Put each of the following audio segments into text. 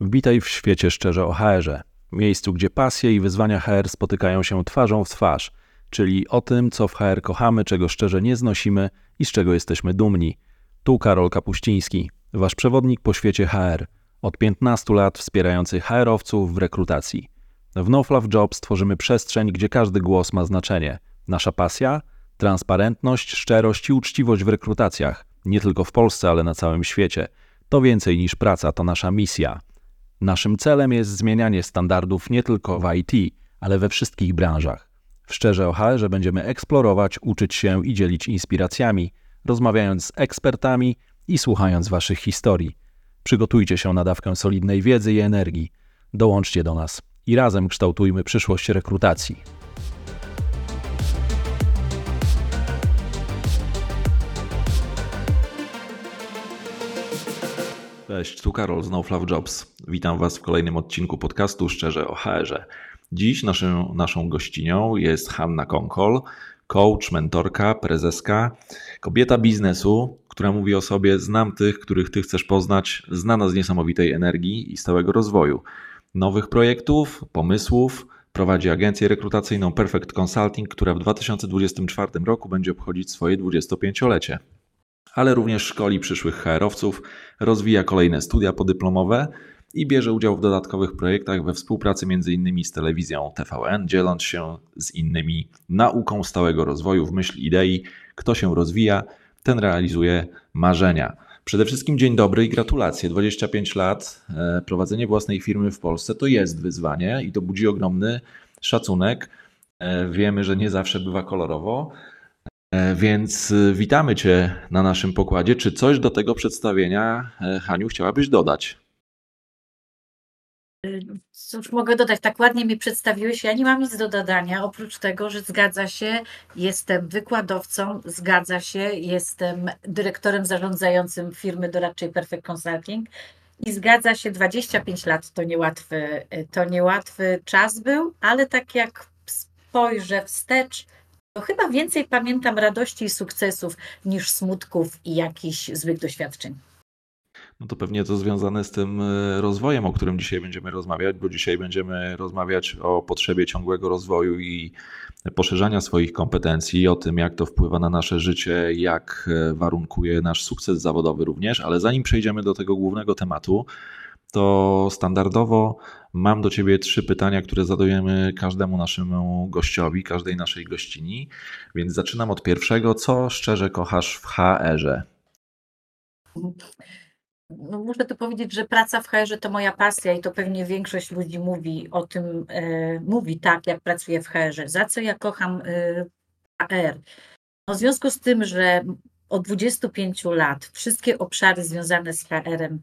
Wbitaj w świecie szczerze o HR-ze, miejscu, gdzie pasje i wyzwania HR spotykają się twarzą w twarz, czyli o tym, co w HR kochamy, czego szczerze nie znosimy i z czego jesteśmy dumni. Tu Karol Kapuściński, wasz przewodnik po świecie HR, od 15 lat wspierający HR-owców w rekrutacji. W No Fluff Jobs tworzymy przestrzeń, gdzie każdy głos ma znaczenie. Nasza pasja? Transparentność, szczerość i uczciwość w rekrutacjach. Nie tylko w Polsce, ale na całym świecie. To więcej niż praca, to nasza misja. Naszym celem jest zmienianie standardów nie tylko w IT, ale we wszystkich branżach. W Szczerze o HR będziemy eksplorować, uczyć się i dzielić inspiracjami, rozmawiając z ekspertami i słuchając Waszych historii. Przygotujcie się na dawkę solidnej wiedzy i energii. Dołączcie do nas i razem kształtujmy przyszłość rekrutacji. Cześć, tu Karol z No Fluff Jobs. Witam Was w kolejnym odcinku podcastu Szczerze o HR-ze. Dziś naszym, naszą gościnią jest Hanna Konkol, coach, mentorka, prezeska, kobieta biznesu, która mówi o sobie: Znam tych, których Ty chcesz poznać, znana z niesamowitej energii i stałego rozwoju, nowych projektów, pomysłów. Prowadzi agencję rekrutacyjną Perfect Consulting, która w 2024 roku będzie obchodzić swoje 25-lecie ale również szkoli przyszłych HR-owców, rozwija kolejne studia podyplomowe i bierze udział w dodatkowych projektach we współpracy m.in. z telewizją TVN, dzieląc się z innymi nauką stałego rozwoju w myśl idei, kto się rozwija, ten realizuje marzenia. Przede wszystkim dzień dobry i gratulacje. 25 lat, e, prowadzenie własnej firmy w Polsce to jest wyzwanie i to budzi ogromny szacunek. E, wiemy, że nie zawsze bywa kolorowo, więc e, witamy Cię na naszym pokładzie. Czy coś do tego przedstawienia, e, Haniu, chciałabyś dodać? Cóż mogę dodać? Tak ładnie mi przedstawiłeś. Ja nie mam nic do dodania, oprócz tego, że zgadza się, jestem wykładowcą, zgadza się, jestem dyrektorem zarządzającym firmy doradczej Perfect Consulting i zgadza się, 25 lat to niełatwy, to niełatwy czas był, ale tak jak spojrzę wstecz, to chyba więcej pamiętam radości i sukcesów niż smutków i jakichś złych doświadczeń. No to pewnie to związane z tym e, rozwojem, o którym dzisiaj będziemy rozmawiać, bo dzisiaj będziemy rozmawiać o potrzebie ciągłego rozwoju i poszerzania swoich kompetencji, o tym, jak to wpływa na nasze życie, jak e, warunkuje nasz sukces zawodowy również. Ale zanim przejdziemy do tego głównego tematu, to standardowo mam do Ciebie trzy pytania, które zadajemy każdemu naszemu gościowi, każdej naszej gościni. Więc zaczynam od pierwszego. Co szczerze kochasz w HR-ze? No muszę tu powiedzieć, że praca w HR to moja pasja i to pewnie większość ludzi mówi o tym, e, mówi tak, jak pracuje w HR. Za co ja kocham e, HR? No w związku z tym, że od 25 lat wszystkie obszary związane z HR-em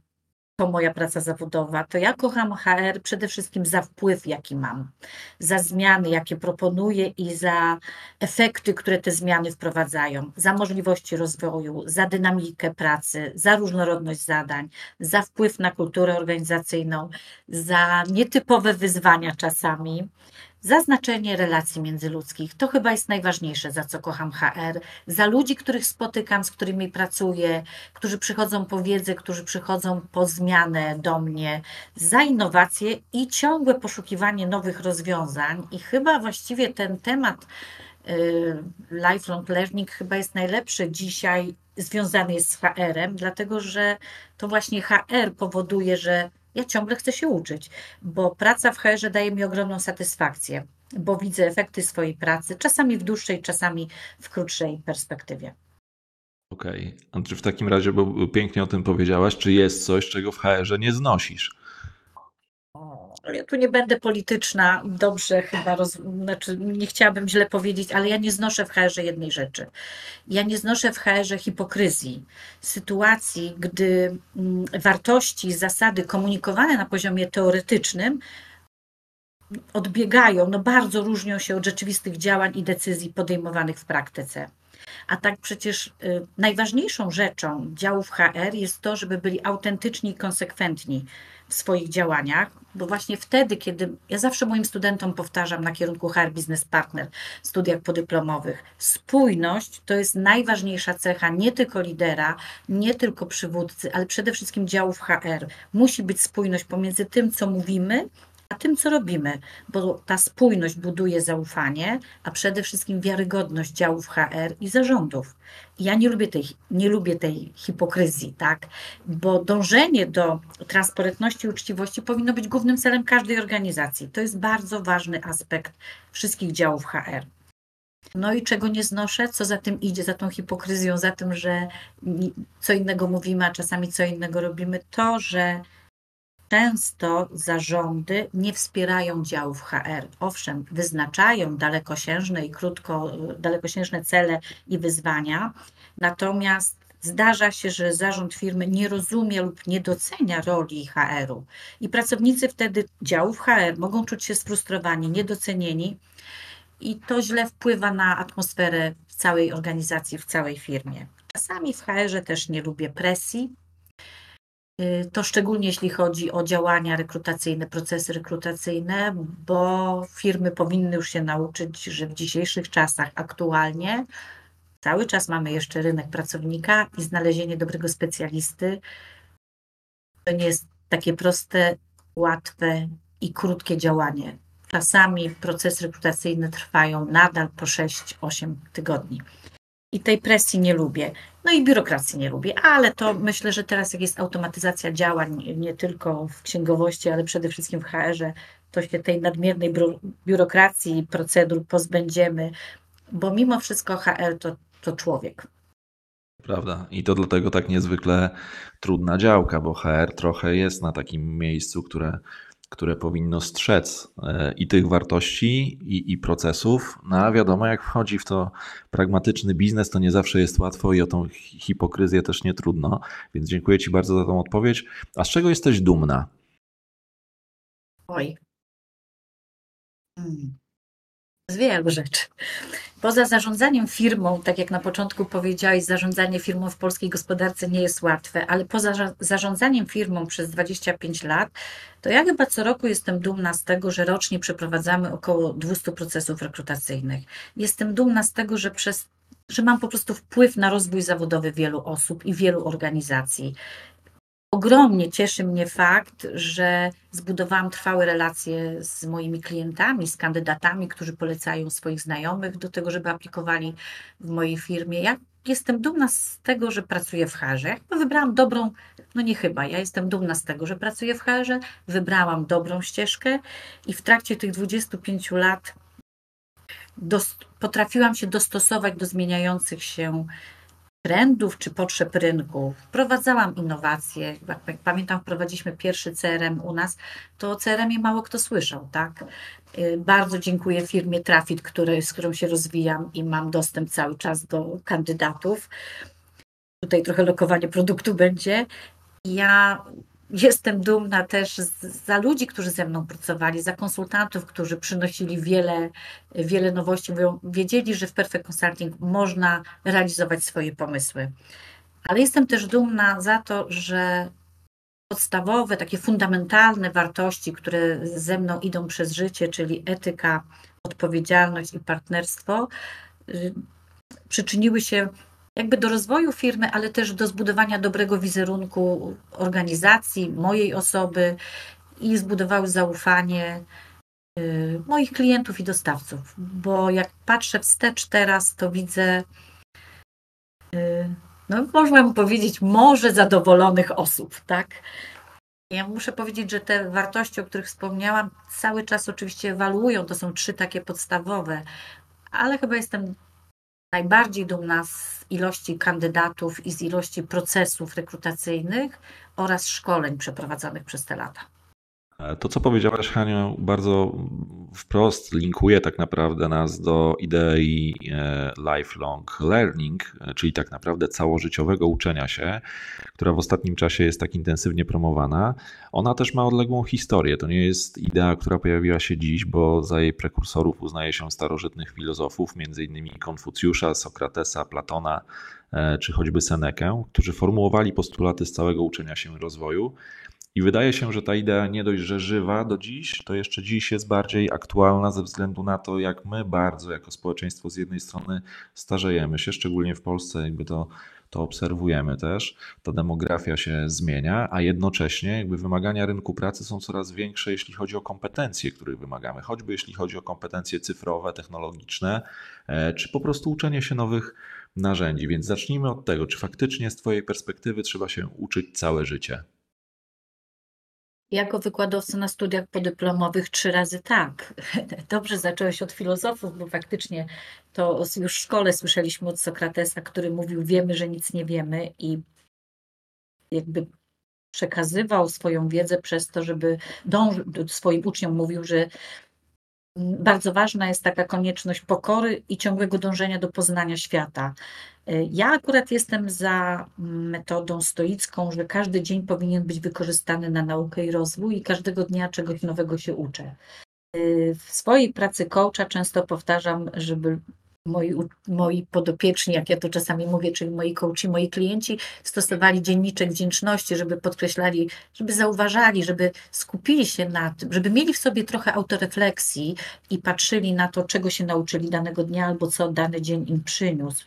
to moja praca zawodowa, to ja kocham HR przede wszystkim za wpływ, jaki mam, za zmiany, jakie proponuję i za efekty, które te zmiany wprowadzają, za możliwości rozwoju, za dynamikę pracy, za różnorodność zadań, za wpływ na kulturę organizacyjną, za nietypowe wyzwania czasami Zaznaczenie relacji międzyludzkich to chyba jest najważniejsze, za co kocham HR. Za ludzi, których spotykam, z którymi pracuję, którzy przychodzą po wiedzę, którzy przychodzą po zmianę do mnie, za innowacje i ciągłe poszukiwanie nowych rozwiązań. I chyba właściwie ten temat y, lifelong learning chyba jest najlepszy dzisiaj związany jest z HR-em, dlatego że to właśnie HR powoduje, że ja ciągle chcę się uczyć, bo praca w HR daje mi ogromną satysfakcję, bo widzę efekty swojej pracy, czasami w dłuższej, czasami w krótszej perspektywie. Okej, okay. A czy w takim razie, bo pięknie o tym powiedziałaś, czy jest coś, czego w HR nie znosisz? Ja tu nie będę polityczna, dobrze chyba, roz, znaczy nie chciałabym źle powiedzieć, ale ja nie znoszę w HR jednej rzeczy. Ja nie znoszę w HR hipokryzji, sytuacji, gdy mm, wartości, zasady komunikowane na poziomie teoretycznym odbiegają, no bardzo różnią się od rzeczywistych działań i decyzji podejmowanych w praktyce. A tak przecież y, najważniejszą rzeczą działów HR jest to, żeby byli autentyczni i konsekwentni w swoich działaniach, bo właśnie wtedy, kiedy ja zawsze moim studentom powtarzam na kierunku HR Business Partner, studiach podyplomowych, spójność to jest najważniejsza cecha nie tylko lidera, nie tylko przywódcy, ale przede wszystkim działów HR. Musi być spójność pomiędzy tym, co mówimy, a tym, co robimy, bo ta spójność buduje zaufanie, a przede wszystkim wiarygodność działów HR i zarządów. ja nie lubię tej, nie lubię tej hipokryzji, tak? Bo dążenie do transparentności i uczciwości powinno być głównym celem każdej organizacji. To jest bardzo ważny aspekt wszystkich działów HR. No i czego nie znoszę, co za tym idzie, za tą hipokryzją, za tym, że co innego mówimy, a czasami co innego robimy, to, że Często zarządy nie wspierają działów HR. Owszem, wyznaczają dalekosiężne i krótko, dalekosiężne cele i wyzwania, natomiast zdarza się, że zarząd firmy nie rozumie lub nie docenia roli HR-u i pracownicy wtedy działów HR mogą czuć się sfrustrowani, niedocenieni i to źle wpływa na atmosferę w całej organizacji, w całej firmie. Czasami w HR-ze też nie lubię presji, to szczególnie jeśli chodzi o działania rekrutacyjne, procesy rekrutacyjne, bo firmy powinny już się nauczyć, że w dzisiejszych czasach aktualnie cały czas mamy jeszcze rynek pracownika i znalezienie dobrego specjalisty to nie jest takie proste, łatwe i krótkie działanie. Czasami procesy rekrutacyjne trwają nadal po 6-8 tygodni i tej presji nie lubię. No i biurokracji nie lubię, ale to myślę, że teraz jak jest automatyzacja działań, nie tylko w księgowości, ale przede wszystkim w HR-ze, to się tej nadmiernej biurokracji i procedur pozbędziemy, bo mimo wszystko HR to, to człowiek. Prawda. I to dlatego tak niezwykle trudna działka, bo HR trochę jest na takim miejscu, które które powinno strzec e, i tych wartości, i, i, procesów. No a wiadomo, jak wchodzi w to pragmatyczny biznes, to nie zawsze jest łatwo i o tą hipokryzję też nie trudno. Więc dziękuję Ci bardzo za tą odpowiedź. A z czego jesteś dumna? Oj. Hmm. Z wielu rzeczy. Poza zarządzaniem firmą, tak jak na początku powiedziałeś, zarządzanie firmą w polskiej gospodarce nie jest łatwe, ale poza zarządzaniem firmą przez 25 lat, to ja chyba co roku jestem dumna z tego, że rocznie przeprowadzamy około 200 procesów rekrutacyjnych. Jestem dumna z tego, że przez że mam po prostu wpływ na rozwój zawodowy wielu osób i wielu organizacji. Ogromnie cieszy mnie fakt, że zbudowałam trwałe relacje z moimi klientami, z kandydatami, którzy polecają swoich znajomych do tego, żeby aplikowali w mojej firmie. Ja jestem dumna z tego, że pracuję w HR-ze. Ja wybrałam dobrą, no nie chyba, ja jestem dumna z tego, że pracuję w HR-ze, wybrałam dobrą ścieżkę i w trakcie tych 25 lat potrafiłam się dostosować do zmieniających się trendów czy potrzeb rynku. Wprowadzałam innowacje. Jak pamiętam, wprowadziliśmy pierwszy CRM u nas, to o CRM-ie mało kto słyszał, tak? Y, bardzo dziękuję firmie Trafit, z którą się rozwijam i mam dostęp cały czas do kandydatów. Tutaj trochę lokowanie produktu będzie. Ja Jestem dumna też za ludzi, którzy ze mną pracowali, za konsultantów, którzy przynosili wiele, wiele nowości. Mówią, wiedzieli, że w Perfect Consulting można realizować swoje pomysły. Ale jestem też dumna za to, że podstawowe, takie fundamentalne wartości, które ze mną idą przez życie, czyli etyka, odpowiedzialność i partnerstwo, y, przyczyniły się jakby do rozwoju firmy, ale też do zbudowania dobrego wizerunku organizacji, mojej osoby i zbudowały zaufanie y, moich klientów i dostawców. Bo jak patrzę wstecz teraz, to widzę, y, no można powiedzieć, może zadowolonych osób, tak? Ja muszę powiedzieć, że te wartości, o których wspomniałam, cały czas oczywiście ewaluują. To są trzy takie podstawowe, ale chyba jestem najbardziej dumna z ilości kandydatów i z ilości procesów rekrutacyjnych oraz szkoleń przeprowadzonych przez te lata. To, co powiedziałaś, Haniu, bardzo wprost linkuje tak naprawdę nas do idei e, lifelong learning, czyli tak naprawdę całożyciowego uczenia się, która w ostatnim czasie jest tak intensywnie promowana. Ona też ma odległą historię. To nie jest idea, która pojawiła się dziś, bo za jej prekursorów uznaje się starożytnych filozofów, m.in. Konfucjusza, Sokratesa, Platona e, czy choćby Senekę, którzy formułowali postulaty stałego uczenia się i rozwoju. I wydaje się, że ta idea nie dość, że żywa do dziś, to jeszcze dziś jest bardziej aktualna ze względu na to, jak my bardzo jako społeczeństwo z jednej strony starzejemy się, szczególnie w Polsce, jakby to, to obserwujemy też. Ta demografia się zmienia, a jednocześnie jakby wymagania rynku pracy są coraz większe, jeśli chodzi o kompetencje, których wymagamy, choćby jeśli chodzi o kompetencje cyfrowe, technologiczne, e, czy po prostu uczenie się nowych narzędzi. Więc zacznijmy od tego, czy faktycznie z Twojej perspektywy trzeba się uczyć całe życie. Jako wykładowca na studiach podyplomowych trzy razy tak. Dobrze zacząłeś od filozofów, bo faktycznie to już w szkole słyszeliśmy od Sokratesa, który mówił: Wiemy, że nic nie wiemy, i jakby przekazywał swoją wiedzę przez to, żeby dążył, swoim uczniom mówił, że bardzo ważna jest taka konieczność pokory i ciągłego dążenia do poznania świata. Ja akurat jestem za metodą stoicką, że każdy dzień powinien być wykorzystany na naukę i rozwój i każdego dnia czegoś nowego się uczę. W swojej pracy coacha często powtarzam, żeby moi, moi podopieczni, jak ja to czasami mówię, czyli moi coachi, moi klienci stosowali dzienniczek wdzięczności, żeby podkreślali, żeby zauważali, żeby skupili się na tym, żeby mieli w sobie trochę autorefleksji i patrzyli na to, czego się nauczyli danego dnia albo co dany dzień im przyniósł.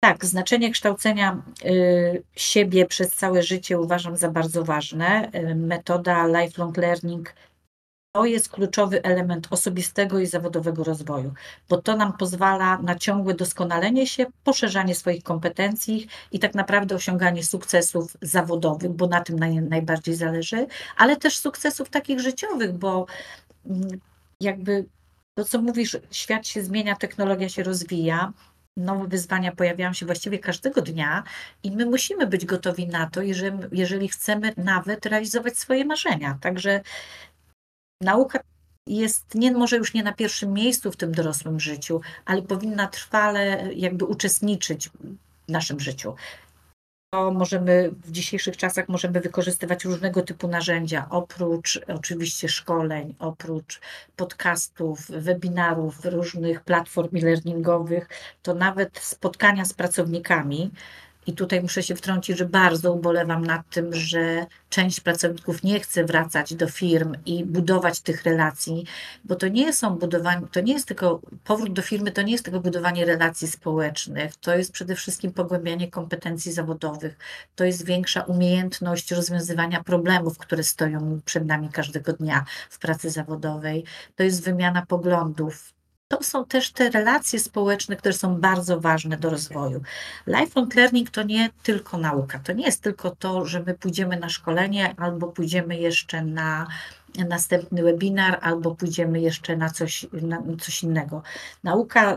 Tak, znaczenie kształcenia y, siebie przez całe życie uważam za bardzo ważne. Y, metoda lifelong learning to jest kluczowy element osobistego i zawodowego rozwoju, bo to nam pozwala na ciągłe doskonalenie się, poszerzanie swoich kompetencji i tak naprawdę osiąganie sukcesów zawodowych, bo na tym naj, najbardziej zależy, ale też sukcesów takich życiowych, bo mm, jakby to, co mówisz, świat się zmienia, technologia się rozwija, nowe wyzwania pojawiają się właściwie każdego dnia i my musimy być gotowi na to, jeżeli, jeżeli chcemy nawet realizować swoje marzenia. Także nauka jest nie, może już nie na pierwszym miejscu w tym dorosłym życiu, ale powinna trwale jakby uczestniczyć w naszym życiu. To możemy w dzisiejszych czasach możemy wykorzystywać różnego typu narzędzia, oprócz oczywiście szkoleń, oprócz podcastów, webinarów, różnych platform e-learningowych, to nawet spotkania z pracownikami i tutaj muszę się wtrącić, że bardzo ubolewam nad tym, że część pracowników nie chce wracać do firm i budować tych relacji, bo to nie są budowanie, to nie jest tylko powrót do firmy, to nie jest tylko budowanie relacji społecznych, to jest przede wszystkim pogłębianie kompetencji zawodowych, to jest większa umiejętność rozwiązywania problemów, które stoją przed nami każdego dnia w pracy zawodowej, to jest wymiana poglądów, to są też te relacje społeczne, które są bardzo ważne do rozwoju. Lifelong learning to nie tylko nauka, to nie jest tylko to, że my pójdziemy na szkolenie albo pójdziemy jeszcze na następny webinar, albo pójdziemy jeszcze na coś, na coś innego. Nauka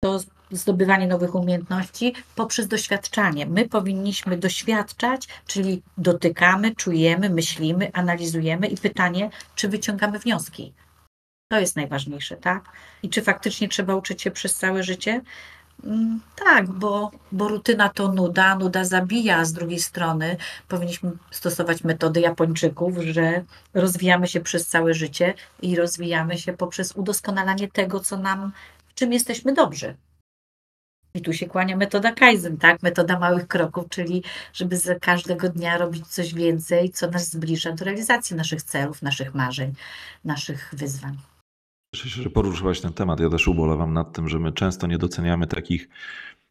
to zdobywanie nowych umiejętności poprzez doświadczanie. My powinniśmy doświadczać, czyli dotykamy, czujemy, myślimy, analizujemy i pytanie, czy wyciągamy wnioski. To jest najważniejsze, tak? I czy faktycznie trzeba uczyć się przez całe życie? Mm, tak, bo, bo rutyna to nuda, nuda zabija, z drugiej strony powinniśmy stosować metody Japończyków, że rozwijamy się przez całe życie i rozwijamy się poprzez udoskonalanie tego, co nam, w czym jesteśmy dobrzy. I tu się kłania metoda Kaizen, tak? Metoda małych kroków, czyli żeby z każdego dnia robić coś więcej, co nas zbliża do realizacji naszych celów, naszych marzeń, naszych wyzwań. Cieszę się, że poruszyłaś ten temat. Ja też ubolewam nad tym, że my często nie doceniamy takich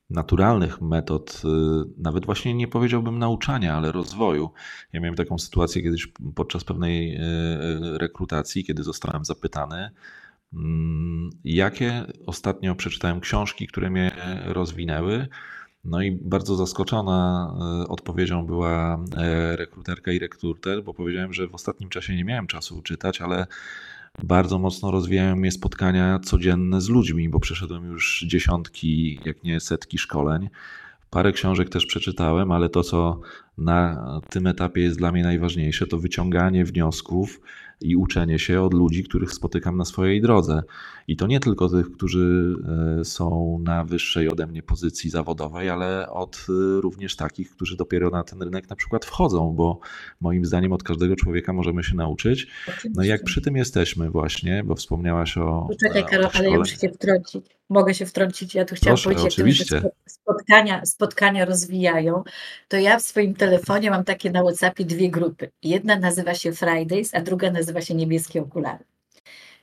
naturalnych metod, y, nawet właśnie nie powiedziałbym nauczania, ale rozwoju. Ja miałem taką sytuację kiedyś podczas pewnej y, y, rekrutacji, kiedy zostałem zapytany, mm, jakie ostatnio przeczytałem książki, które mnie rozwinęły. No i bardzo zaskoczona odpowiedzią była rekruterka i rekruter, bo powiedziałem, że w ostatnim czasie nie miałem czasu czytać, ale bardzo mocno rozwijają mnie spotkania codzienne z ludźmi, bo przeszedłem już dziesiątki, jak nie setki szkoleń. Parę książek też przeczytałem, ale to, co na tym etapie jest dla mnie najważniejsze, to wyciąganie wniosków i uczenie się od ludzi, których spotykam na swojej drodze. I to nie tylko tych, którzy e, są na wyższej ode mnie pozycji zawodowej, ale od e, również takich, którzy dopiero na ten rynek na przykład wchodzą, bo moim zdaniem od każdego człowieka możemy się nauczyć. No i jak przy tym jesteśmy właśnie, bo wspomniałaś o. Poczekaj, Karol, ale ja muszę się wtrącić. Mogę się wtrącić. Ja tu chciałam Proszę, powiedzieć, oczywiście. Że spotkania, spotkania rozwijają. To ja w swoim telefonie mam takie na WhatsAppie dwie grupy. Jedna nazywa się Fridays, a druga nazywa się Niebieskie Okulary.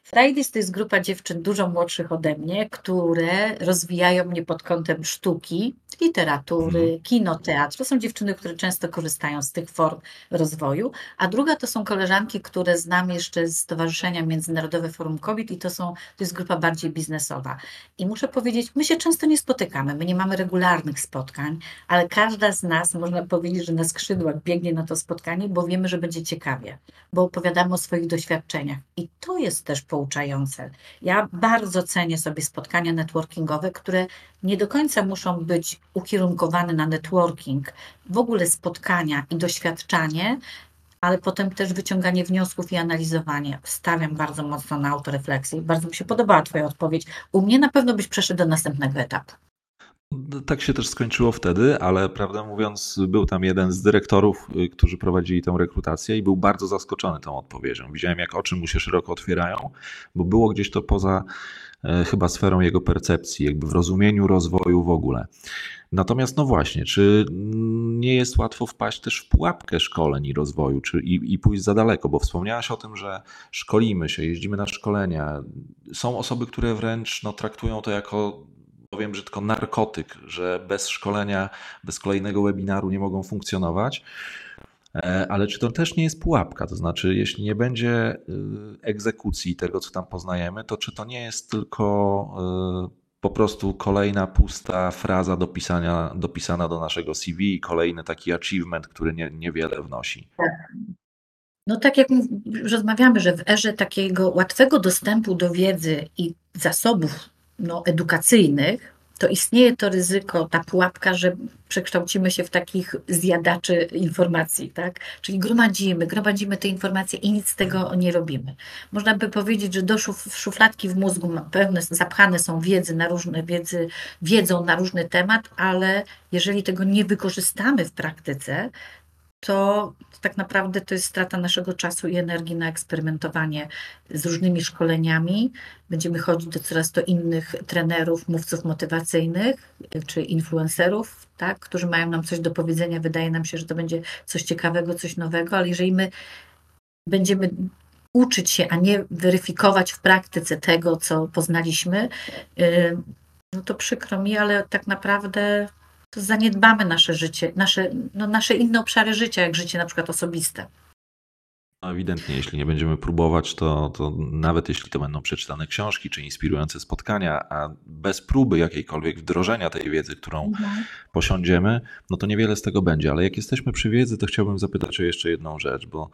Fridays to jest grupa dziewczyn dużo młodszych ode mnie, które rozwijają mnie pod kątem sztuki, literatury, mhm. kino, teatr. To są dziewczyny, które często korzystają z tych form rozwoju. A druga to są koleżanki, które znam jeszcze z Stowarzyszenia Międzynarodowe Forum Kobiet i to, są, to jest grupa bardziej biznesowa. I muszę powiedzieć, my się często nie spotykamy, my nie mamy regularnych spotkań, ale każda z nas, można powiedzieć, że na skrzydłach biegnie na to spotkanie, bo wiemy, że będzie ciekawie, bo opowiadamy o swoich doświadczeniach. I to jest też pouczające. Ja bardzo cenię sobie spotkania networkingowe, które nie do końca muszą być ukierunkowane na networking, w ogóle spotkania i doświadczanie, ale potem też wyciąganie wniosków i analizowanie. Stawiam bardzo mocno na autorefleksję. Bardzo mi się podobała Twoja odpowiedź. U mnie na pewno byś przeszedł do następnego etapu. Tak się też skończyło wtedy, ale prawdę mówiąc, był tam jeden z dyrektorów, y, którzy prowadzili tę rekrutację i był bardzo zaskoczony tą odpowiedzią. Widziałem, jak oczy mu się szeroko otwierają, bo było gdzieś to poza e, chyba sferą jego percepcji, jakby w rozumieniu rozwoju w ogóle. Natomiast, no właśnie, czy nie jest łatwo wpaść też w pułapkę szkoleń i rozwoju, czy i, i pójść za daleko? Bo wspomniałaś o tym, że szkolimy się, jeździmy na szkolenia. Są osoby, które wręcz no, traktują to jako powiem brzydko, narkotyk, że bez szkolenia, bez kolejnego webinaru nie mogą funkcjonować. E, ale czy to też nie jest pułapka? To znaczy, jeśli nie będzie y, egzekucji tego, co tam poznajemy, to czy to nie jest tylko y, po prostu kolejna pusta fraza dopisana do naszego CV i kolejny taki achievement, który nie, niewiele wnosi? Tak. No tak jak rozmawiamy, że w erze takiego łatwego dostępu do wiedzy i zasobów no, edukacyjnych, to istnieje to ryzyko, ta pułapka, że przekształcimy się w takich zjadaczy informacji, tak? Czyli gromadzimy, gromadzimy te informacje i nic z tego nie robimy. Można by powiedzieć, że do szuf, szufladki w mózgu pełne, zapchane są wiedzy na różne wiedzy, wiedzą na różny temat, ale jeżeli tego nie wykorzystamy w praktyce, to tak naprawdę to jest strata naszego czasu i energii na eksperymentowanie z różnymi szkoleniami. Będziemy chodzić do coraz to innych trenerów, mówców motywacyjnych czy influencerów, tak, którzy mają nam coś do powiedzenia. Wydaje nam się, że to będzie coś ciekawego, coś nowego, ale jeżeli my będziemy uczyć się, a nie weryfikować w praktyce tego, co poznaliśmy, y, no to przykro mi, ale tak naprawdę to zaniedbamy nasze życie, nasze, no nasze inne obszary życia, jak życie na przykład osobiste. No ewidentnie, jeśli nie będziemy próbować, to, to nawet jeśli to będą przeczytane książki czy inspirujące spotkania, a bez próby jakiejkolwiek wdrożenia tej wiedzy, którą mhm. posiądziemy, no to niewiele z tego będzie. Ale jak jesteśmy przy wiedzy, to chciałbym zapytać o jeszcze jedną rzecz, bo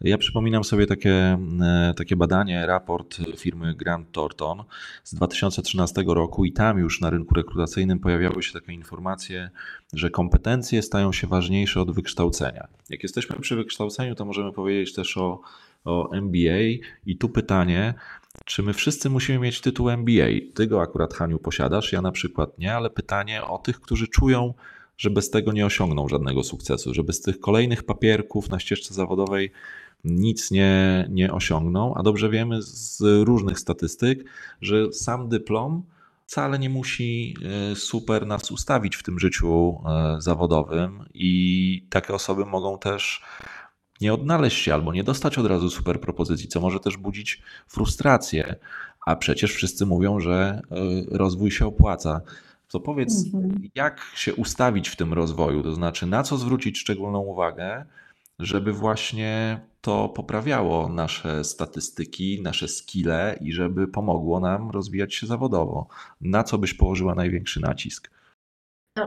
ja przypominam sobie takie, e, takie badanie, raport firmy Grant Thornton z 2013 roku i tam już na rynku rekrutacyjnym pojawiały się takie informacje, że kompetencje stają się ważniejsze od wykształcenia. Jak jesteśmy przy wykształceniu, to możemy powiedzieć też o, o MBA i tu pytanie, czy my wszyscy musimy mieć tytuł MBA? Ty go akurat, Haniu, posiadasz, ja na przykład nie, ale pytanie o tych, którzy czują, że bez tego nie osiągną żadnego sukcesu, że bez tych kolejnych papierków na ścieżce zawodowej nic nie, nie osiągną, a dobrze wiemy z różnych statystyk, że sam dyplom wcale nie musi e, super nas ustawić w tym życiu e, zawodowym i takie osoby mogą też nie odnaleźć się albo nie dostać od razu super propozycji, co może też budzić frustrację. A przecież wszyscy mówią, że e, rozwój się opłaca. To powiedz, mhm. jak się ustawić w tym rozwoju, to znaczy na co zwrócić szczególną uwagę, żeby właśnie to poprawiało nasze statystyki, nasze skille i żeby pomogło nam rozwijać się zawodowo. Na co byś położyła największy nacisk?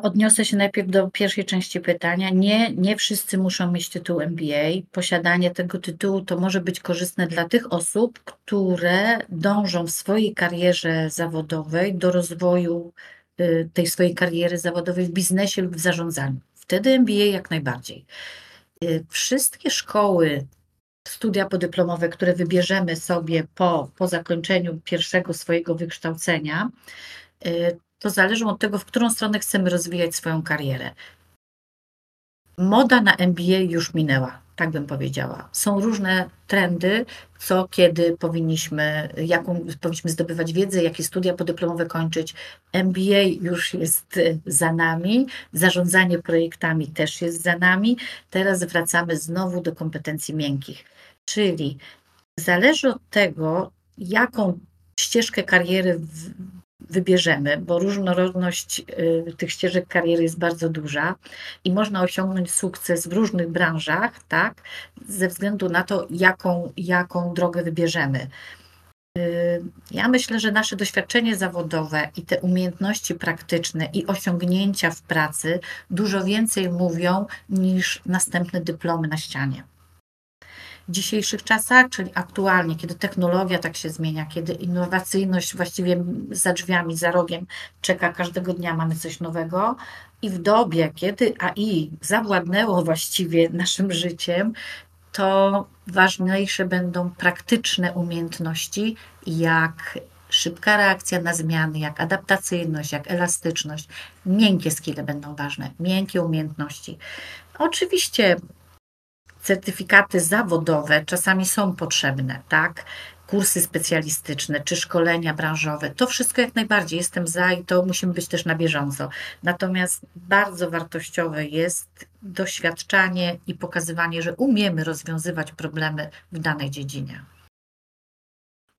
Odniosę się najpierw do pierwszej części pytania. Nie, nie wszyscy muszą mieć tytuł MBA. Posiadanie tego tytułu to może być korzystne dla tych osób, które dążą w swojej karierze zawodowej do rozwoju y, tej swojej kariery zawodowej w biznesie lub w zarządzaniu. Wtedy MBA jak najbardziej. Y, wszystkie szkoły, studia podyplomowe, które wybierzemy sobie po, po zakończeniu pierwszego swojego wykształcenia, y, to zależy od tego, w którą stronę chcemy rozwijać swoją karierę. Moda na MBA już minęła. Tak bym powiedziała. Są różne trendy, co kiedy powinniśmy, jaką powinniśmy zdobywać wiedzę, jakie studia podyplomowe kończyć. MBA już jest za nami, zarządzanie projektami też jest za nami. Teraz wracamy znowu do kompetencji miękkich, czyli zależy od tego, jaką ścieżkę kariery wybierzemy, bo różnorodność y, tych ścieżek kariery jest bardzo duża i można osiągnąć sukces w różnych branżach, tak, ze względu na to, jaką, jaką drogę wybierzemy. Y, ja myślę, że nasze doświadczenie zawodowe i te umiejętności praktyczne i osiągnięcia w pracy dużo więcej mówią niż następne dyplomy na ścianie w dzisiejszych czasach, czyli aktualnie, kiedy technologia tak się zmienia, kiedy innowacyjność właściwie za drzwiami, za rogiem czeka, każdego dnia mamy coś nowego. I w dobie, kiedy AI zawładnęło właściwie naszym życiem, to ważniejsze będą praktyczne umiejętności, jak szybka reakcja na zmiany, jak adaptacyjność, jak elastyczność. Miękkie skille będą ważne, miękkie umiejętności. Oczywiście certyfikaty zawodowe czasami są potrzebne, tak? Kursy specjalistyczne czy szkolenia branżowe, to wszystko jak najbardziej jestem za i to musimy być też na bieżąco. Natomiast bardzo wartościowe jest doświadczanie i pokazywanie, że umiemy rozwiązywać problemy w danej dziedzinie.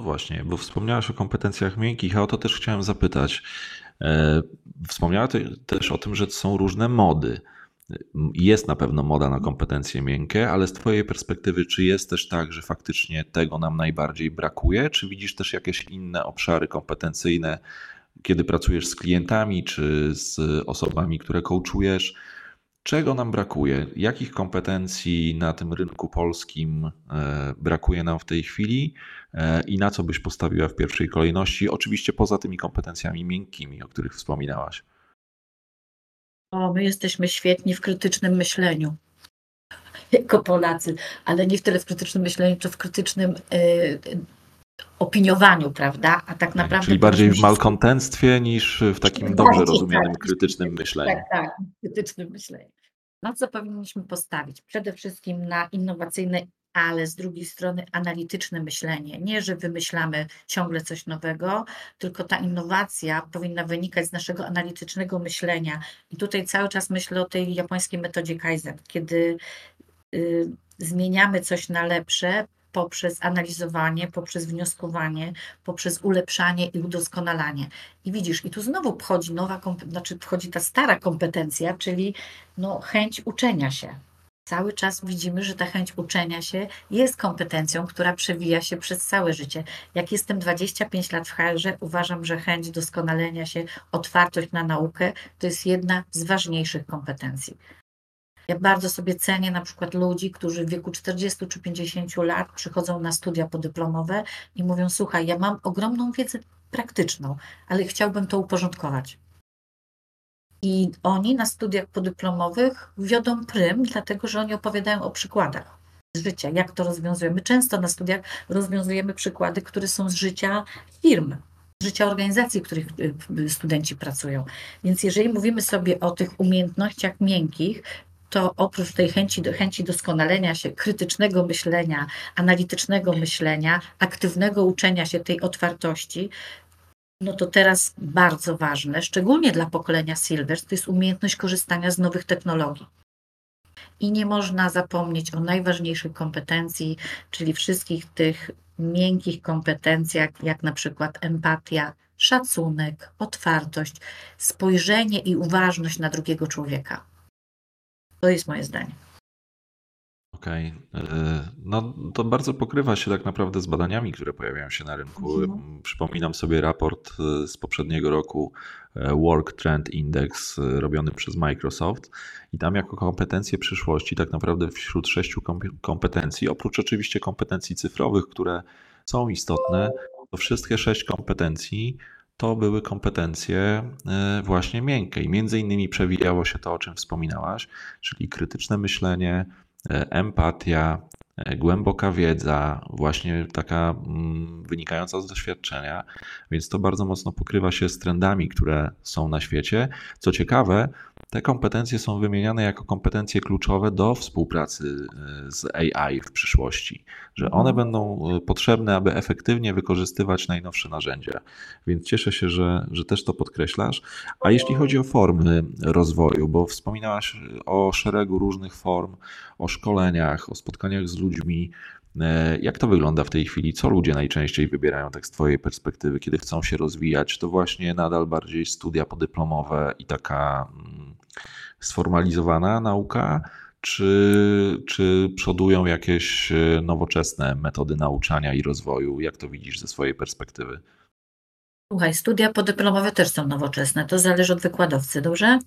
Właśnie, bo wspomniałaś o kompetencjach miękkich, a o to też chciałem zapytać. E, wspomniała też o tym, że są różne mody. Jest na pewno moda na kompetencje miękkie, ale z Twojej perspektywy, czy jest też tak, że faktycznie tego nam najbardziej brakuje? Czy widzisz też jakieś inne obszary kompetencyjne, kiedy pracujesz z klientami czy z osobami, które coachujesz? Czego nam brakuje? Jakich kompetencji na tym rynku polskim e, brakuje nam w tej chwili e, i na co byś postawiła w pierwszej kolejności? Oczywiście poza tymi kompetencjami miękkimi, o których wspominałaś. O, my jesteśmy świetni w krytycznym myśleniu jako Polacy, ale nie w tyle w krytycznym myśleniu, co w krytycznym y, opiniowaniu, prawda? A tak naprawdę. Czyli bardziej w malkontentstwie niż w takim dobrze rozumianym tak, krytycznym myśleniu. Tak, tak, krytycznym myśleniu. Na co powinniśmy postawić? Przede wszystkim na innowacyjne ale z drugiej strony analityczne myślenie. Nie, że wymyślamy ciągle coś nowego, tylko ta innowacja powinna wynikać z naszego analitycznego myślenia. I tutaj cały czas myślę o tej japońskiej metodzie Kaizen, kiedy y, zmieniamy coś na lepsze poprzez analizowanie, poprzez wnioskowanie, poprzez ulepszanie i udoskonalanie. I widzisz, i tu znowu wchodzi nowa, znaczy wchodzi ta stara kompetencja, czyli no, chęć uczenia się cały czas widzimy, że ta chęć uczenia się jest kompetencją, która przewija się przez całe życie. Jak jestem 25 lat w hr uważam, że chęć doskonalenia się, otwartość na naukę to jest jedna z ważniejszych kompetencji. Ja bardzo sobie cenię na przykład ludzi, którzy w wieku 40 czy 50 lat przychodzą na studia podyplomowe i mówią: Słuchaj, ja mam ogromną wiedzę praktyczną, ale chciałbym to uporządkować. I oni na studiach podyplomowych wiodą prym, dlatego że oni opowiadają o przykładach z życia, jak to rozwiązujemy. Często na studiach rozwiązujemy przykłady, które są z życia firm, z życia organizacji, w których y, y, studenci pracują. Więc jeżeli mówimy sobie o tych umiejętnościach miękkich, to oprócz tej chęci, chęci doskonalenia się, krytycznego myślenia, analitycznego myślenia, aktywnego uczenia się tej otwartości, no to teraz bardzo ważne, szczególnie dla pokolenia Silver, to jest umiejętność korzystania z nowych technologii. I nie można zapomnieć o najważniejszej kompetencji, czyli wszystkich tych miękkich kompetencjach, jak na przykład empatia, szacunek, otwartość, spojrzenie i uważność na drugiego człowieka. To jest moje zdanie. Okej. Okay. E, no to bardzo pokrywa się tak naprawdę z badaniami, które pojawiają się na rynku. Mhm. Przypominam sobie raport e, z poprzedniego roku e, Work Trend Index robiony przez Microsoft i tam jako kompetencje przyszłości tak naprawdę wśród sześciu kompetencji, oprócz oczywiście kompetencji cyfrowych, które są istotne, to wszystkie sześć kompetencji to były kompetencje właśnie miękkie i między innymi przewijało się to, o czym wspominałaś, czyli krytyczne myślenie, empatia, e, głęboka wiedza, właśnie taka mm, wynikająca z doświadczenia, więc to bardzo mocno pokrywa się z trendami, które są na świecie. Co ciekawe, te kompetencje są wymieniane jako kompetencje kluczowe do współpracy e, z AI w przyszłości, że one mhm. będą e, potrzebne, aby efektywnie wykorzystywać najnowsze narzędzia. Więc cieszę się, że, że też to podkreślasz. A jeśli chodzi o formy rozwoju, bo wspominałaś o szeregu różnych form, o szkoleniach, o spotkaniach z ludźmi, E, jak to wygląda w tej chwili? Co ludzie najczęściej wybierają tak z Twojej perspektywy, kiedy chcą się rozwijać? To właśnie nadal bardziej studia podyplomowe i taka mm, sformalizowana nauka, czy, czy przodują jakieś e, nowoczesne metody nauczania i rozwoju? Jak to widzisz ze swojej perspektywy? Słuchaj, studia podyplomowe też są nowoczesne. To zależy od wykładowcy, dobrze?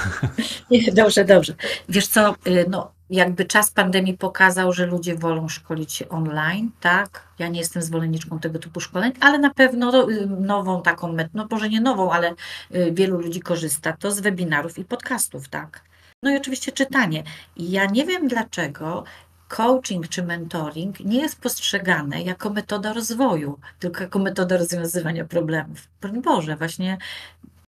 Dobrze, dobrze. Wiesz co, y, no jakby czas pandemii pokazał, że ludzie wolą szkolić się online, tak? Ja nie jestem zwolenniczką tego typu szkoleń, ale na pewno y, nową taką, no może nie nową, ale y, wielu ludzi korzysta to z webinarów i podcastów, tak? No i oczywiście czytanie. Ja nie wiem dlaczego coaching czy mentoring nie jest postrzegane jako metoda rozwoju, tylko jako metoda rozwiązywania problemów. Boże, właśnie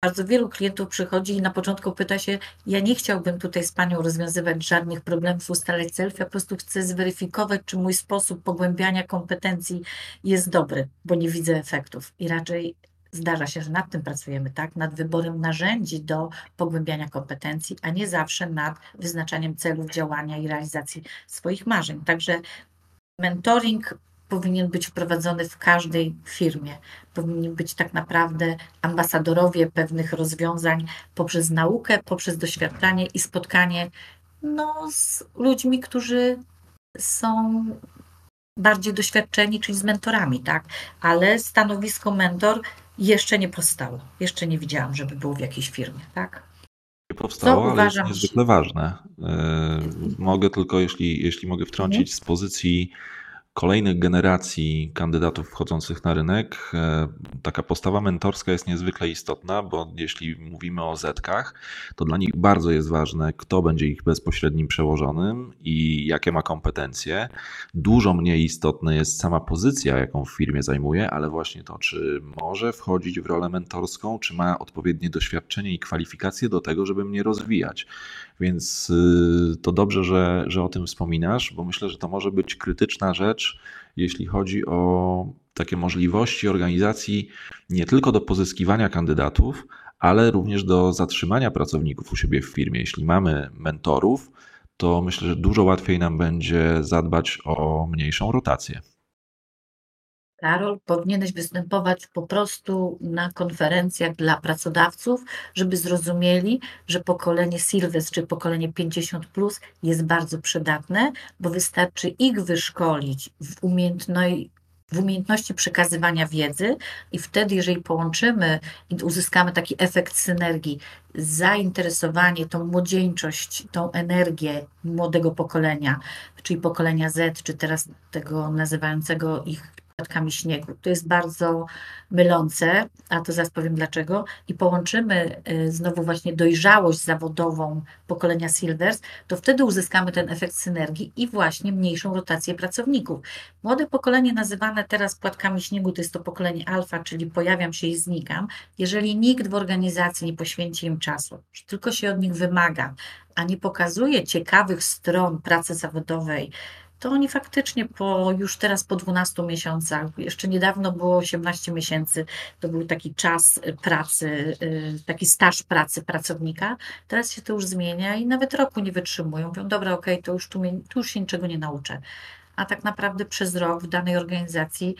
bardzo wielu klientów przychodzi i na początku pyta się, ja nie chciałbym tutaj z Panią rozwiązywać żadnych problemów, ustalać celów, ja po prostu chcę zweryfikować, czy mój sposób pogłębiania kompetencji jest dobry, bo nie widzę efektów. I raczej zdarza się, że nad tym pracujemy, tak? Nad wyborem narzędzi do pogłębiania kompetencji, a nie zawsze nad wyznaczaniem celów działania i realizacji swoich marzeń. Także mentoring powinien być wprowadzony w każdej firmie. Powinni być tak naprawdę ambasadorowie pewnych rozwiązań poprzez naukę, poprzez doświadczanie i spotkanie no, z ludźmi, którzy są bardziej doświadczeni, czyli z mentorami, tak? Ale stanowisko mentor jeszcze nie powstało. Jeszcze nie widziałam, żeby było w jakiejś firmie, tak? Nie powstało, ale uważam, jest niezwykle ważne. E, mogę tylko, jeśli, jeśli mogę wtrącić mhm. z pozycji kolejnych generacji kandydatów wchodzących na rynek e, taka postawa mentorska jest niezwykle istotna, bo jeśli mówimy o zetkach, to dla nich bardzo jest ważne, kto będzie ich bezpośrednim przełożonym i jakie ma kompetencje. Dużo mniej istotna jest sama pozycja, jaką w firmie zajmuje, ale właśnie to, czy może wchodzić w rolę mentorską, czy ma odpowiednie doświadczenie i kwalifikacje do tego, żeby mnie rozwijać. Więc y, to dobrze, że, że o tym wspominasz, bo myślę, że to może być krytyczna rzecz, jeśli chodzi o takie możliwości organizacji nie tylko do pozyskiwania kandydatów, ale również do zatrzymania pracowników u siebie w firmie. Jeśli mamy mentorów, to myślę, że dużo łatwiej nam będzie zadbać o mniejszą rotację. Karol, powinieneś występować po prostu na konferencjach dla pracodawców, żeby zrozumieli, że pokolenie Silves czy pokolenie 50 plus jest bardzo przydatne, bo wystarczy ich wyszkolić w umiejętności w umiejętności przekazywania wiedzy i wtedy, jeżeli połączymy i uzyskamy taki efekt synergii, zainteresowanie, tą młodzieńczość, tą energię młodego pokolenia, czyli pokolenia Z, czy teraz tego nazywającego ich kwiatkami śniegu. To jest bardzo mylące, a to zaraz powiem dlaczego. I połączymy y, znowu właśnie dojrzałość zawodową pokolenia Silvers, to wtedy uzyskamy ten efekt synergii i właśnie mniejszą rotację pracowników. Młode pokolenie nazywane teraz płatkami śniegu to jest to pokolenie alfa, czyli pojawiam się i znikam. Jeżeli nikt w organizacji nie poświęci im czasu, tylko się od nich wymaga, a nie pokazuje ciekawych stron pracy zawodowej, to oni faktycznie po już teraz po 12 miesiącach, jeszcze niedawno było 18 miesięcy, to był taki czas pracy, y, taki staż pracy pracownika. Teraz się to już zmienia i nawet roku nie wytrzymują. Mówią, dobra, okej, okay, to już tu, tu już się niczego nie nauczę. A tak naprawdę przez rok w danej organizacji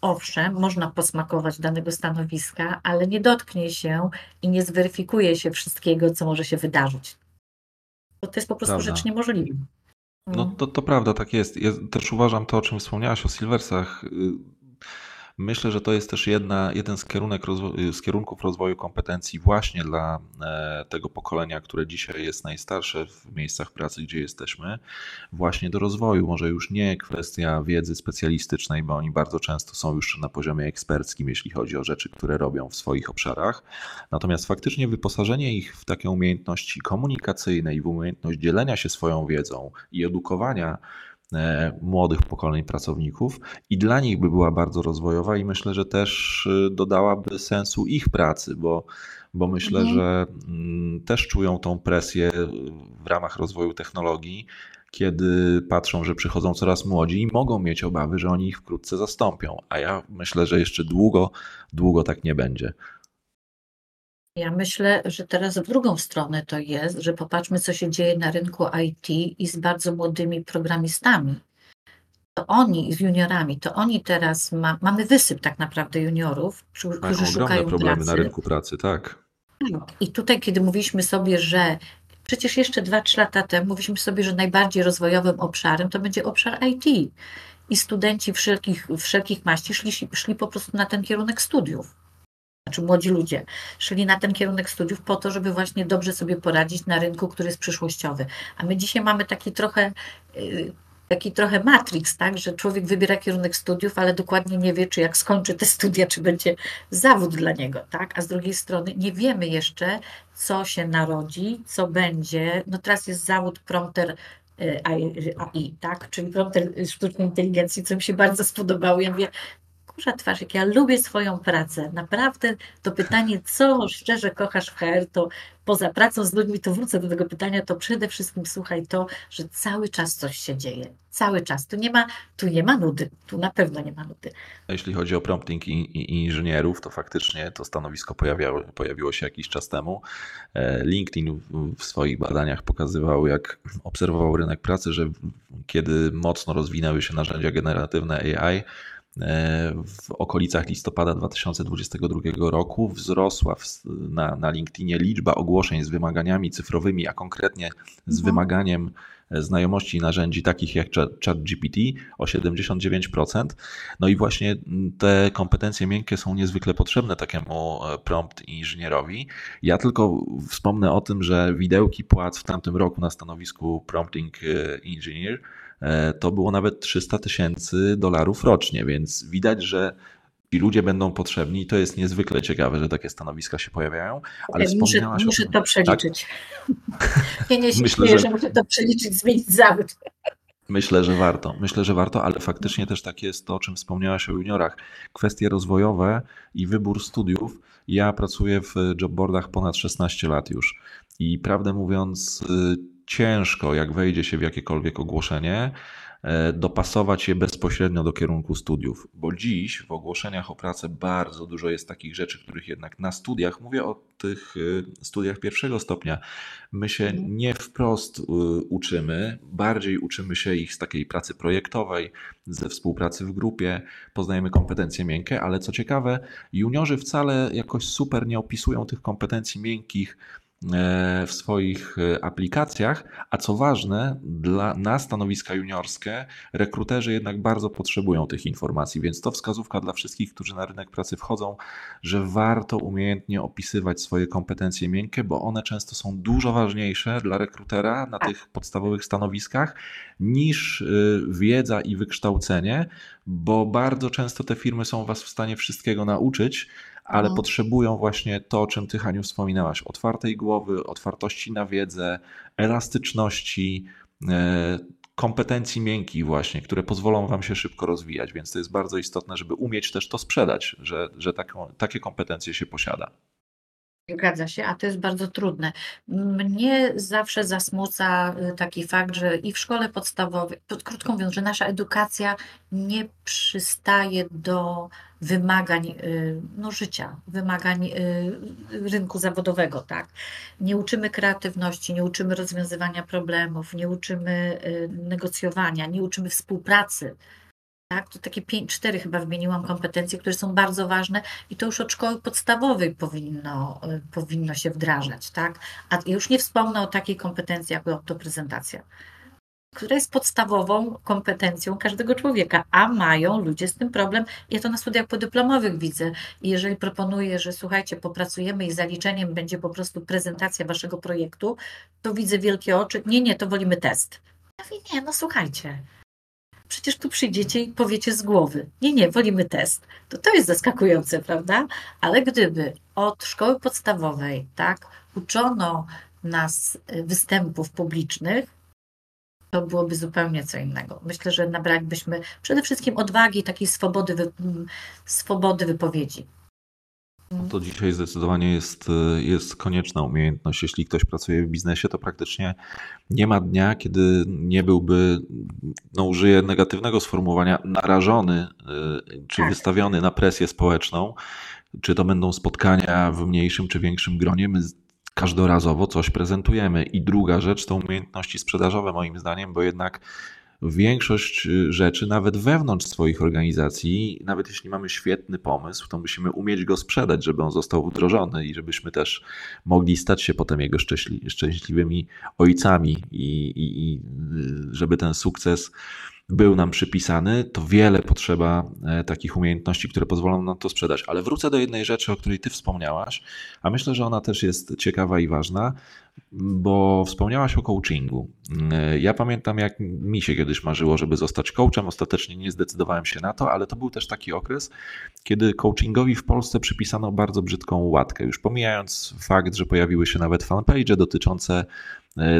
Owszem, można posmakować danego stanowiska, ale nie dotknie się i nie zweryfikuje się wszystkiego, co może się wydarzyć. Bo to jest po prostu Prawda. rzecz niemożliwa. No to, to prawda, tak jest. Ja też uważam to, o czym wspomniałaś o Silversach. Y, Myślę, że to jest też jedna, jeden z, kierunek z kierunków rozwoju kompetencji właśnie dla e, tego pokolenia, które dzisiaj jest najstarsze w miejscach pracy, gdzie jesteśmy, właśnie do rozwoju. Może już nie kwestia wiedzy specjalistycznej, bo oni bardzo często są już na poziomie eksperckim, jeśli chodzi o rzeczy, które robią w swoich obszarach. Natomiast faktycznie wyposażenie ich w takie umiejętności komunikacyjne i w umiejętność dzielenia się swoją wiedzą i edukowania młodych pokoleń pracowników i dla nich by była bardzo rozwojowa i myślę, że też e, dodałaby sensu ich pracy, bo, bo myślę, mhm. że mm, też czują tą presję w ramach rozwoju technologii, kiedy patrzą, że przychodzą coraz młodzi i mogą mieć obawy, że oni ich wkrótce zastąpią. A ja myślę, że jeszcze długo, długo tak nie będzie. Ja myślę, że teraz w drugą stronę to jest, że popatrzmy, co się dzieje na rynku IT i z bardzo młodymi programistami. To oni z juniorami, to oni teraz ma, mamy wysyp tak naprawdę juniorów, którzy Mają szukają problemy pracy. na rynku pracy, tak. tak. I tutaj, kiedy mówiliśmy sobie, że przecież jeszcze 2-3 lata temu mówiliśmy sobie, że najbardziej rozwojowym obszarem to będzie obszar IT. I studenci wszelkich, wszelkich maści szli, szli po prostu na ten kierunek studiów znaczy młodzi ludzie, szli na ten kierunek studiów po to, żeby właśnie dobrze sobie poradzić na rynku, który jest przyszłościowy. A my dzisiaj mamy taki trochę y, taki trochę matrix, tak, że człowiek wybiera kierunek studiów, ale dokładnie nie wie, czy jak skończy te studia, czy będzie zawód dla niego, tak, a z drugiej strony nie wiemy jeszcze, co się narodzi, co będzie, no teraz jest zawód prompter y, AI, tak, czyli prompter sztucznej inteligencji, co mi się bardzo spodobało. Ja mówię, kurza twarz, jak ja lubię swoją pracę. Naprawdę to pytanie, co szczerze kochasz w HR, to poza pracą z ludźmi, to wrócę do tego pytania, to przede wszystkim słuchaj to, że cały czas coś się dzieje. Cały czas. Tu nie ma, tu nie ma nudy. Tu na pewno nie ma nudy. Jeśli chodzi o prompting i, i inżynierów, to faktycznie to stanowisko pojawiało, pojawiło się jakiś czas temu. E, LinkedIn w swoich badaniach pokazywał, jak obserwował rynek pracy, że kiedy mocno rozwinęły się narzędzia generatywne AI, w okolicach listopada 2022 roku wzrosła na, na LinkedInie liczba ogłoszeń z wymaganiami cyfrowymi, a konkretnie z mhm. wymaganiem e, znajomości narzędzi takich jak ChatGPT o 79%. No i właśnie te kompetencje miękkie są niezwykle potrzebne takiemu e, prompt inżynierowi. Ja tylko wspomnę o tym, że widełki płac w tamtym roku na stanowisku prompting engineer E, to było nawet 300 tysięcy dolarów rocznie, więc widać, że ci ludzie będą potrzebni i to jest niezwykle ciekawe, że takie stanowiska się pojawiają. Ale ja muszę, muszę tym, to przeliczyć. Tak? nie, nie się myślę, że... że muszę to przeliczyć, zmienić zawód. Myślę, że warto. Myślę, że warto, ale faktycznie też tak jest to, o czym wspomniałaś o juniorach. Kwestie rozwojowe i wybór studiów. Ja pracuję w jobboardach ponad 16 lat już i prawdę mówiąc, y, ciężko, jak wejdzie się w jakiekolwiek ogłoszenie, e, dopasować je bezpośrednio do kierunku studiów, bo dziś w ogłoszeniach o pracę bardzo dużo jest takich rzeczy, których jednak na studiach, mówię o tych e, studiach pierwszego stopnia, my się mhm. nie wprost e, uczymy, bardziej uczymy się ich z takiej pracy projektowej, ze współpracy w grupie, poznajemy kompetencje miękkie, ale co ciekawe, juniorzy wcale jakoś super nie opisują tych kompetencji miękkich, w swoich e, aplikacjach, a co ważne, dla, na stanowiska juniorskie rekruterzy jednak bardzo potrzebują tych informacji, więc to wskazówka dla wszystkich, którzy na rynek pracy wchodzą, że warto umiejętnie opisywać swoje kompetencje miękkie, bo one często są dużo ważniejsze dla rekrutera na tych podstawowych stanowiskach niż e, wiedza i wykształcenie, bo bardzo często te firmy są Was w stanie wszystkiego nauczyć, ale mhm. potrzebują właśnie to, o czym Ty, Haniu, wspominałaś: otwartej głowy, otwartości na wiedzę, elastyczności, e, kompetencji miękkich, właśnie, które pozwolą Wam się szybko rozwijać. Więc to jest bardzo istotne, żeby umieć też to sprzedać, że, że taką, takie kompetencje się posiada. Zgadza się, a to jest bardzo trudne. Mnie zawsze zasmuca y, taki fakt, że i w szkole podstawowej, krótko mówiąc, że nasza edukacja nie przystaje do wymagań y, no, życia, wymagań y, rynku zawodowego. Tak? Nie uczymy kreatywności, nie uczymy rozwiązywania problemów, nie uczymy negocjowania, nie uczymy współpracy tak, to takie pięć, cztery chyba wymieniłam kompetencje, które są bardzo ważne i to już od szkoły podstawowej powinno, y, powinno się wdrażać, tak? A już nie wspomnę o takiej kompetencji jak autoprezentacja, która jest podstawową kompetencją każdego człowieka, a mają ludzie z tym problem. Ja to na studiach podyplomowych widzę. I jeżeli proponuję, że słuchajcie, popracujemy i zaliczeniem będzie po prostu prezentacja waszego projektu, to widzę wielkie oczy. Nie, nie, to wolimy test. Ja mówię, nie, no słuchajcie, przecież tu przyjdziecie i powiecie z głowy. Nie, nie, wolimy test. To to jest zaskakujące, prawda? Ale gdyby od szkoły podstawowej, tak, uczono nas y, występów publicznych, to byłoby zupełnie co innego. Myślę, że nabralibyśmy przede wszystkim odwagi, takiej swobody, wy, swobody wypowiedzi. No to dzisiaj zdecydowanie jest, jest konieczna umiejętność. Jeśli ktoś pracuje w biznesie, to praktycznie nie ma dnia, kiedy nie byłby, no użyję negatywnego sformułowania, narażony y, czy tak. wystawiony na presję społeczną. Czy to będą spotkania w mniejszym czy większym gronie, my każdorazowo coś prezentujemy. I druga rzecz to umiejętności sprzedażowe, moim zdaniem, bo jednak większość y, rzeczy, nawet wewnątrz swoich organizacji, nawet jeśli mamy świetny pomysł, to musimy umieć go sprzedać, żeby on został wdrożony i żebyśmy też mogli stać się potem jego szczęśliwymi ojcami i, i, i y, żeby ten sukces był nam przypisany, to wiele potrzeba e, takich umiejętności, które pozwolą nam to sprzedać. Ale wrócę do jednej rzeczy, o której Ty wspomniałaś, a myślę, że ona też jest ciekawa i ważna, bo wspomniałaś o coachingu. E, ja pamiętam, jak mi się kiedyś marzyło, żeby zostać coachem. Ostatecznie nie zdecydowałem się na to, ale to był też taki okres, kiedy coachingowi w Polsce przypisano bardzo brzydką łatkę. Już pomijając fakt, że pojawiły się nawet fanpage dotyczące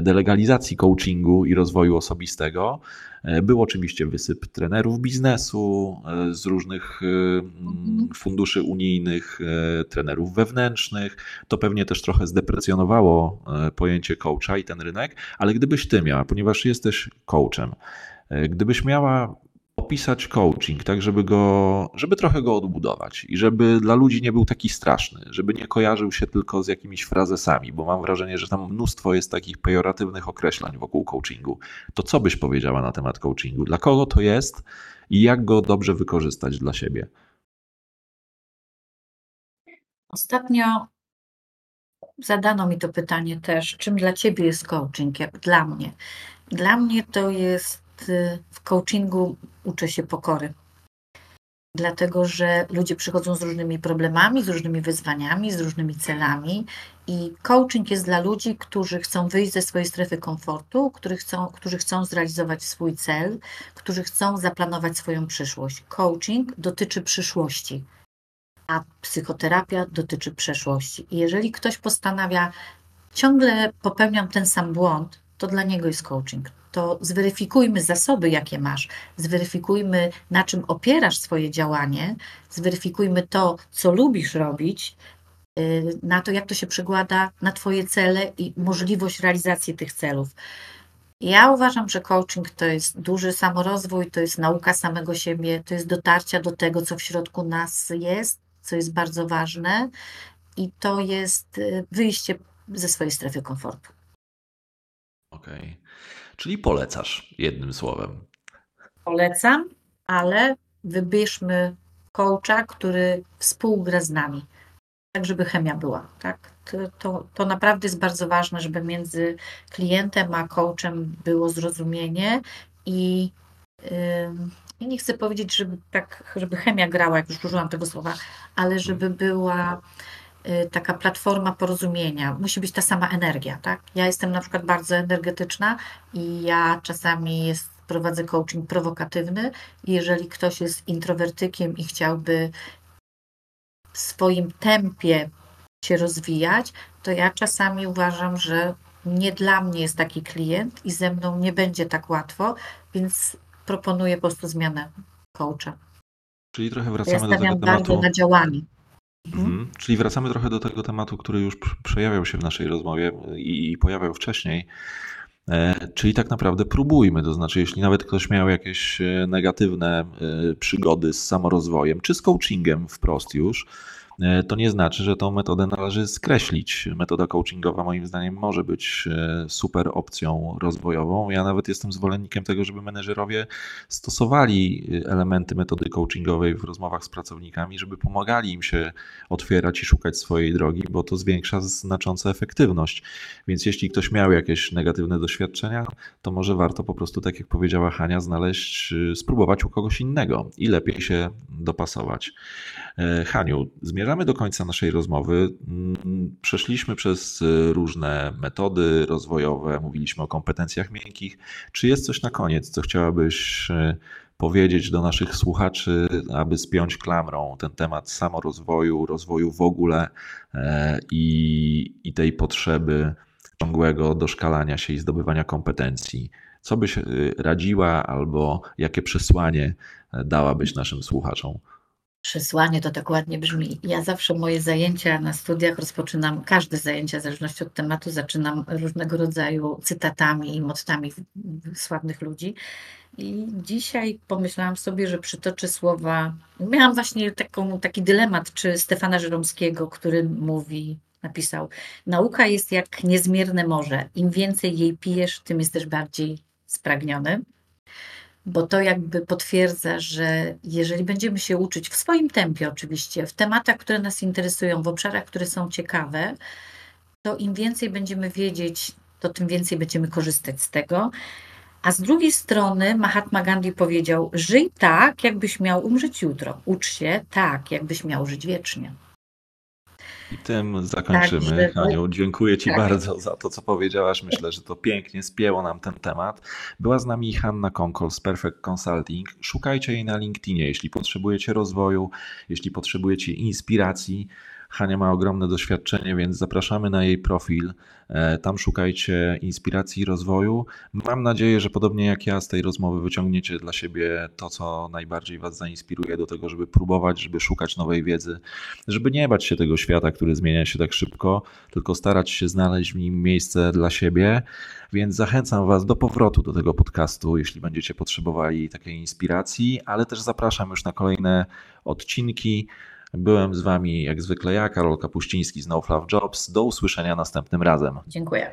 delegalizacji coachingu i rozwoju osobistego, E, był oczywiście wysyp trenerów biznesu e, z różnych e, funduszy unijnych, trenerów wewnętrznych. To pewnie też trochę zdeprecjonowało pojęcie coacha i ten rynek, ale gdybyś ty miała, ponieważ jesteś coachem, gdybyś miała opisać coaching, tak żeby go, żeby trochę go odbudować i żeby dla ludzi nie był taki straszny, żeby nie kojarzył się tylko z jakimiś frazesami, bo mam wrażenie, że tam mnóstwo jest takich pejoratywnych określeń wokół coachingu. To co byś powiedziała na temat coachingu? Dla kogo to jest i jak go dobrze wykorzystać dla siebie? Ostatnio zadano mi to pytanie też, czym dla ciebie jest coaching, jak dla mnie. Dla mnie to jest w coachingu uczę się pokory. Dlatego, że ludzie przychodzą z różnymi problemami, z różnymi wyzwaniami, z różnymi celami, i coaching jest dla ludzi, którzy chcą wyjść ze swojej strefy komfortu, którzy chcą, którzy chcą zrealizować swój cel, którzy chcą zaplanować swoją przyszłość. Coaching dotyczy przyszłości, a psychoterapia dotyczy przeszłości. I jeżeli ktoś postanawia, ciągle popełniam ten sam błąd, to dla niego jest coaching to zweryfikujmy zasoby, jakie masz, zweryfikujmy, na czym opierasz swoje działanie, zweryfikujmy to, co lubisz robić, y, na to, jak to się przekłada na Twoje cele i możliwość realizacji tych celów. Ja uważam, że coaching to jest duży samorozwój, to jest nauka samego siebie, to jest dotarcia do tego, co w środku nas jest, co jest bardzo ważne i to jest y, wyjście ze swojej strefy komfortu. Okej. Okay. Czyli polecasz jednym słowem. Polecam, ale wybierzmy coacha, który współgra z nami, tak żeby chemia była. Tak? To, to, to naprawdę jest bardzo ważne, żeby między klientem a coachem było zrozumienie i yy, nie chcę powiedzieć, żeby tak, żeby chemia grała, jak już użyłam tego słowa, ale żeby była taka platforma porozumienia. Musi być ta sama energia, tak? Ja jestem na przykład bardzo energetyczna i ja czasami jest, prowadzę coaching prowokatywny. Jeżeli ktoś jest introwertykiem i chciałby w swoim tempie się rozwijać, to ja czasami uważam, że nie dla mnie jest taki klient i ze mną nie będzie tak łatwo, więc proponuję po prostu zmianę coacha. Czyli trochę wracamy ja do tego tematu. na działanie. Mhm. mhm. Czyli wracamy trochę do tego tematu, który już przejawiał się w naszej rozmowie i, i pojawiał wcześniej. E, czyli tak naprawdę próbujmy, to znaczy, jeśli nawet ktoś miał jakieś e, negatywne e, przygody z samorozwojem, czy z coachingiem wprost już, E, to nie znaczy, że tą metodę należy skreślić. Metoda coachingowa moim zdaniem może być e, super opcją rozwojową. Ja nawet jestem zwolennikiem tego, żeby menedżerowie stosowali e, elementy metody coachingowej w rozmowach z pracownikami, żeby pomagali im się otwierać i szukać swojej drogi, bo to zwiększa znacząco efektywność. Więc jeśli ktoś miał jakieś negatywne doświadczenia, to może warto po prostu, tak jak powiedziała Hania, znaleźć, spróbować u kogoś innego i lepiej się dopasować. Haniu, zmierzamy Zmierzamy do końca naszej rozmowy. Mm, przeszliśmy przez y, różne metody rozwojowe, mówiliśmy o kompetencjach miękkich. Czy jest coś na koniec, co chciałabyś y, powiedzieć do naszych słuchaczy, aby spiąć klamrą ten temat samorozwoju, rozwoju w ogóle e, i, i tej potrzeby ciągłego doszkalania się i zdobywania kompetencji Co byś y, radziła albo jakie przesłanie e, dałabyś naszym słuchaczom? Przesłanie to tak ładnie brzmi. Ja zawsze moje zajęcia na studiach rozpoczynam, każde zajęcia, w zależności od tematu, zaczynam różnego rodzaju cytatami i mottami sławnych ludzi. I dzisiaj pomyślałam sobie, że przytoczę słowa. Miałam właśnie taką, taki dylemat, czy Stefana Żeromskiego, który mówi, napisał: Nauka jest jak niezmierne morze. Im więcej jej pijesz, tym jesteś bardziej spragniony bo to jakby potwierdza, że jeżeli będziemy się uczyć w swoim tempie, oczywiście, w tematach, które nas interesują, w obszarach, które są ciekawe, to im więcej będziemy wiedzieć, to tym więcej będziemy korzystać z tego. A z drugiej strony Mahatma Gandhi powiedział: Żyj tak, jakbyś miał umrzeć jutro. Ucz się tak, jakbyś miał żyć wiecznie. I tym zakończymy. Tak, Aniu, dziękuję Ci tak. bardzo za to, co powiedziałaś. Myślę, że to pięknie spięło nam ten temat. Była z nami Hanna Konkol z Perfect Consulting. Szukajcie jej na LinkedInie, jeśli potrzebujecie rozwoju, jeśli potrzebujecie inspiracji. Hania ma ogromne doświadczenie, więc zapraszamy na jej profil. E, tam szukajcie inspiracji i rozwoju. Mam nadzieję, że podobnie jak ja z tej rozmowy wyciągniecie dla siebie to, co najbardziej Was zainspiruje do tego, żeby próbować, żeby szukać nowej wiedzy, żeby nie bać się tego świata, który zmienia się tak szybko, tylko starać się znaleźć w nim miejsce dla siebie. Więc zachęcam Was do powrotu do tego podcastu, jeśli będziecie potrzebowali takiej inspiracji, ale też zapraszam już na kolejne odcinki. Byłem z Wami jak zwykle ja, Karol Kapuściński z No Fluff Jobs. Do usłyszenia następnym razem. Dziękuję.